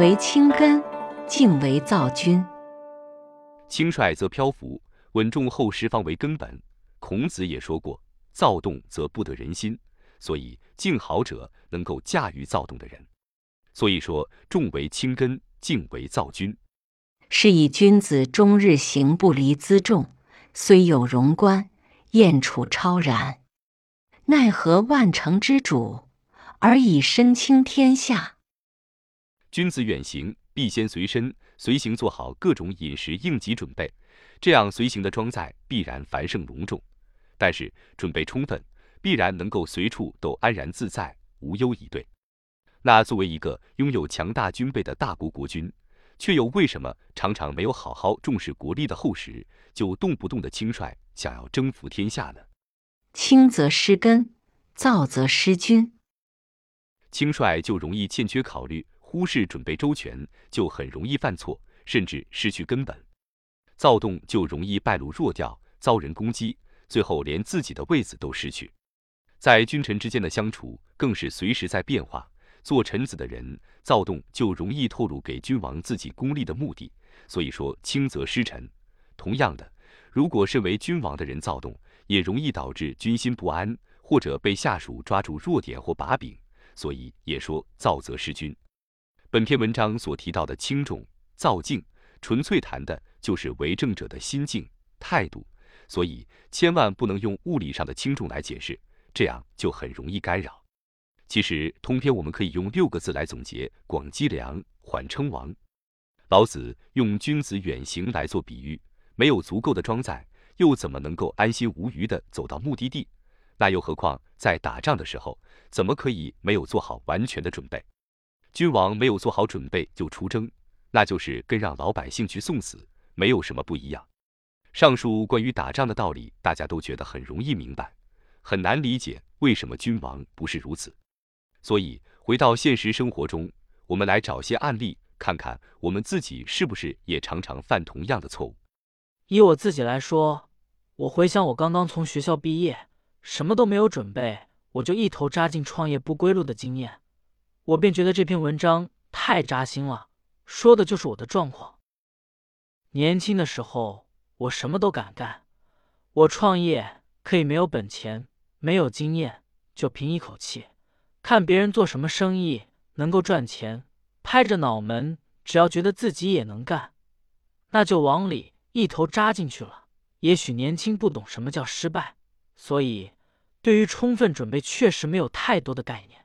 为轻根，静为躁君。轻率则漂浮，稳重厚实方为根本。孔子也说过：“躁动则不得人心。”所以，静好者能够驾驭躁动的人。所以说，重为轻根，静为躁君。是以君子终日行不离辎重，虽有荣观，燕处超然。奈何万乘之主，而以身轻天下？君子远行，必先随身。随行做好各种饮食应急准备，这样随行的装载必然繁盛隆重。但是准备充分，必然能够随处都安然自在，无忧以对。那作为一个拥有强大军备的大国国君，却又为什么常常没有好好重视国力的厚实，就动不动的轻率，想要征服天下呢？轻则失根，躁则失君。轻率就容易欠缺考虑。忽视准备周全，就很容易犯错，甚至失去根本；躁动就容易败露弱掉，遭人攻击，最后连自己的位子都失去。在君臣之间的相处，更是随时在变化。做臣子的人，躁动就容易透露给君王自己功利的目的。所以说，轻则失臣。同样的，如果身为君王的人躁动，也容易导致军心不安，或者被下属抓住弱点或把柄。所以也说，躁则失君。本篇文章所提到的轻重、躁境，纯粹谈的就是为政者的心境、态度，所以千万不能用物理上的轻重来解释，这样就很容易干扰。其实通篇我们可以用六个字来总结：广积粮，缓称王。老子用君子远行来做比喻，没有足够的装载，又怎么能够安心无虞地走到目的地？那又何况在打仗的时候，怎么可以没有做好完全的准备？君王没有做好准备就出征，那就是跟让老百姓去送死没有什么不一样。上述关于打仗的道理，大家都觉得很容易明白，很难理解为什么君王不是如此。所以回到现实生活中，我们来找些案例，看看我们自己是不是也常常犯同样的错误。以我自己来说，我回想我刚刚从学校毕业，什么都没有准备，我就一头扎进创业不归路的经验。我便觉得这篇文章太扎心了，说的就是我的状况。年轻的时候，我什么都敢干。我创业可以没有本钱，没有经验，就凭一口气，看别人做什么生意能够赚钱，拍着脑门，只要觉得自己也能干，那就往里一头扎进去了。也许年轻不懂什么叫失败，所以对于充分准备确实没有太多的概念。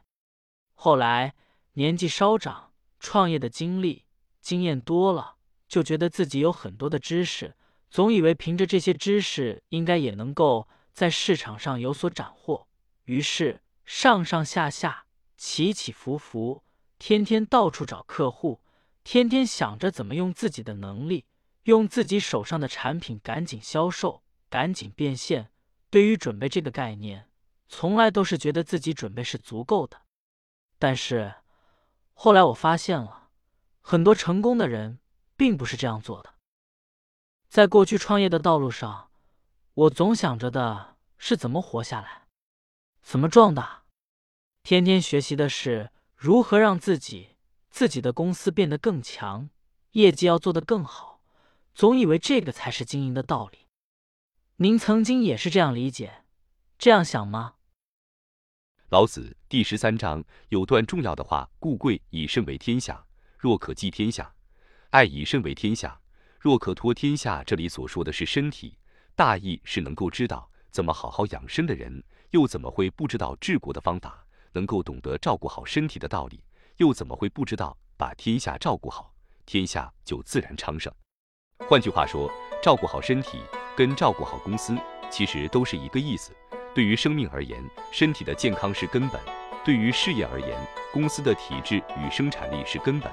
后来年纪稍长，创业的经历经验多了，就觉得自己有很多的知识，总以为凭着这些知识应该也能够在市场上有所斩获。于是上上下下起起伏伏，天天到处找客户，天天想着怎么用自己的能力，用自己手上的产品赶紧销售，赶紧变现。对于准备这个概念，从来都是觉得自己准备是足够的。但是，后来我发现了，很多成功的人并不是这样做的。在过去创业的道路上，我总想着的是怎么活下来，怎么壮大，天天学习的是如何让自己自己的公司变得更强，业绩要做得更好，总以为这个才是经营的道理。您曾经也是这样理解、这样想吗？老子第十三章有段重要的话：“故贵以身为天下，若可寄天下；爱以身为天下，若可托天下。”这里所说的是身体，大意是能够知道怎么好好养生的人，又怎么会不知道治国的方法？能够懂得照顾好身体的道理，又怎么会不知道把天下照顾好，天下就自然昌盛？换句话说，照顾好身体跟照顾好公司，其实都是一个意思。对于生命而言，身体的健康是根本；对于事业而言，公司的体制与生产力是根本。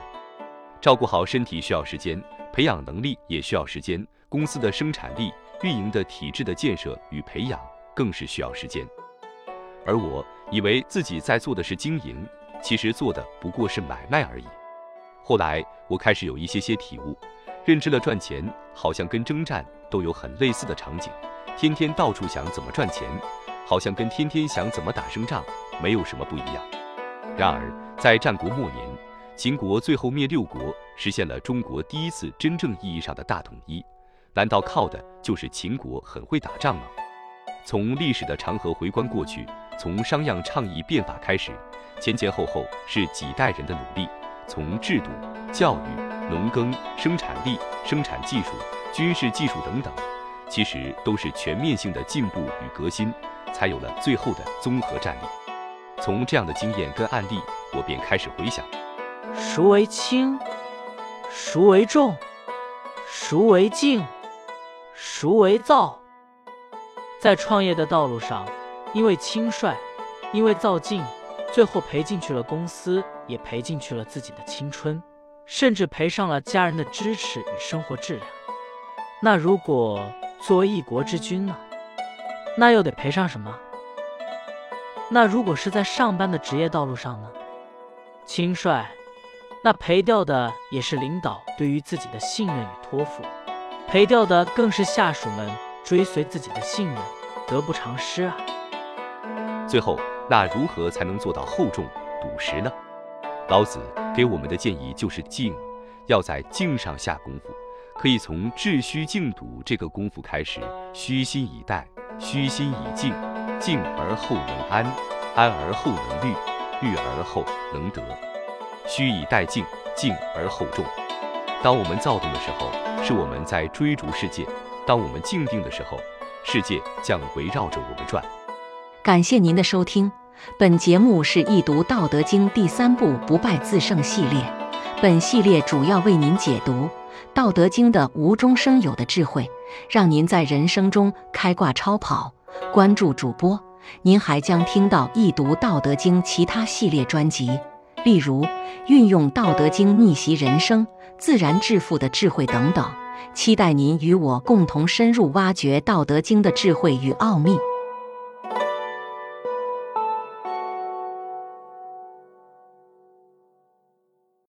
照顾好身体需要时间，培养能力也需要时间。公司的生产力、运营的体制的建设与培养更是需要时间。而我以为自己在做的是经营，其实做的不过是买卖而已。后来我开始有一些些体悟，认知了赚钱好像跟征战都有很类似的场景，天天到处想怎么赚钱。好像跟天天想怎么打胜仗没有什么不一样。然而，在战国末年，秦国最后灭六国，实现了中国第一次真正意义上的大统一，难道靠的就是秦国很会打仗吗？从历史的长河回观过去，从商鞅倡议变法开始，前前后后是几代人的努力，从制度、教育、农耕、生产力、生产技术、军事技术等等，其实都是全面性的进步与革新，才有了最后的综合战力。从这样的经验跟案例，我便开始回想：孰为轻？孰为重？孰为静？孰为躁？在创业的道路上，因为轻率，因为躁进，最后赔进去了公司，也赔进去了自己的青春，甚至赔上了家人的支持与生活质量。那如果作为一国之君呢？那又得赔上什么？那如果是在上班的职业道路上呢？轻率，那赔掉的也是领导对于自己的信任与托付，赔掉的更是下属们。追随自己的信任，得不偿失啊！最后，那如何才能做到厚重笃实呢？老子给我们的建议就是静，要在静上下功夫。可以从致虚静笃这个功夫开始，虚心以待，虚心以静，静而后能安，安而后能虑，虑而后能得。虚以待静，静而后重。当我们躁动的时候，是我们在追逐世界。当我们静定的时候，世界将围绕着我们转。感谢您的收听，本节目是易读《道德经》第三部“不败自胜”系列。本系列主要为您解读《道德经》的无中生有的智慧，让您在人生中开挂超跑。关注主播，您还将听到易读《道德经》其他系列专辑，例如运用《道德经》逆袭人生、自然致富的智慧等等。期待您与我共同深入挖掘《道德经》的智慧与奥秘。